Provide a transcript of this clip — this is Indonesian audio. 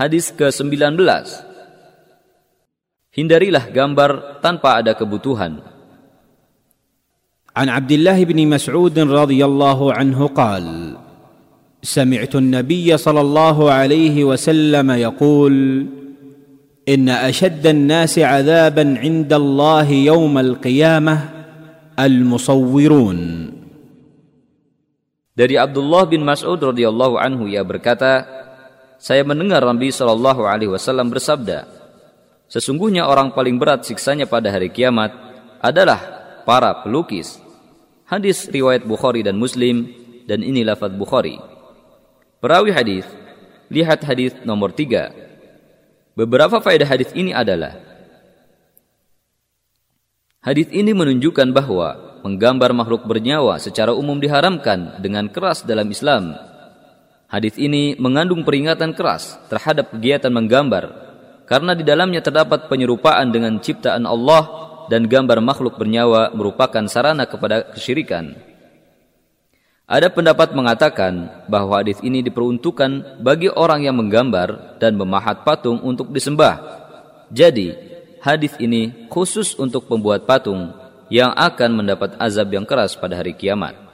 Hadis ke-19 Hindarilah gambar tanpa ada kebutuhan. عن عبد الله بن مسعود رضي الله عنه قال سمعت النبي صلى الله عليه وسلم يقول إن أشد الناس عذابا عند الله يوم القيامة المصورون Dari Abdullah bin Mas'ud radhiyallahu anhu ia berkata, saya mendengar Nabi Shallallahu alaihi wasallam bersabda, sesungguhnya orang paling berat siksanya pada hari kiamat adalah para pelukis. Hadis riwayat Bukhari dan Muslim dan ini lafaz Bukhari. Perawi hadis, lihat hadis nomor 3. Beberapa faedah hadis ini adalah Hadis ini menunjukkan bahwa menggambar makhluk bernyawa secara umum diharamkan dengan keras dalam Islam. Hadis ini mengandung peringatan keras terhadap kegiatan menggambar karena di dalamnya terdapat penyerupaan dengan ciptaan Allah dan gambar makhluk bernyawa merupakan sarana kepada kesyirikan. Ada pendapat mengatakan bahwa hadis ini diperuntukkan bagi orang yang menggambar dan memahat patung untuk disembah. Jadi, hadis ini khusus untuk pembuat patung yang akan mendapat azab yang keras pada hari kiamat.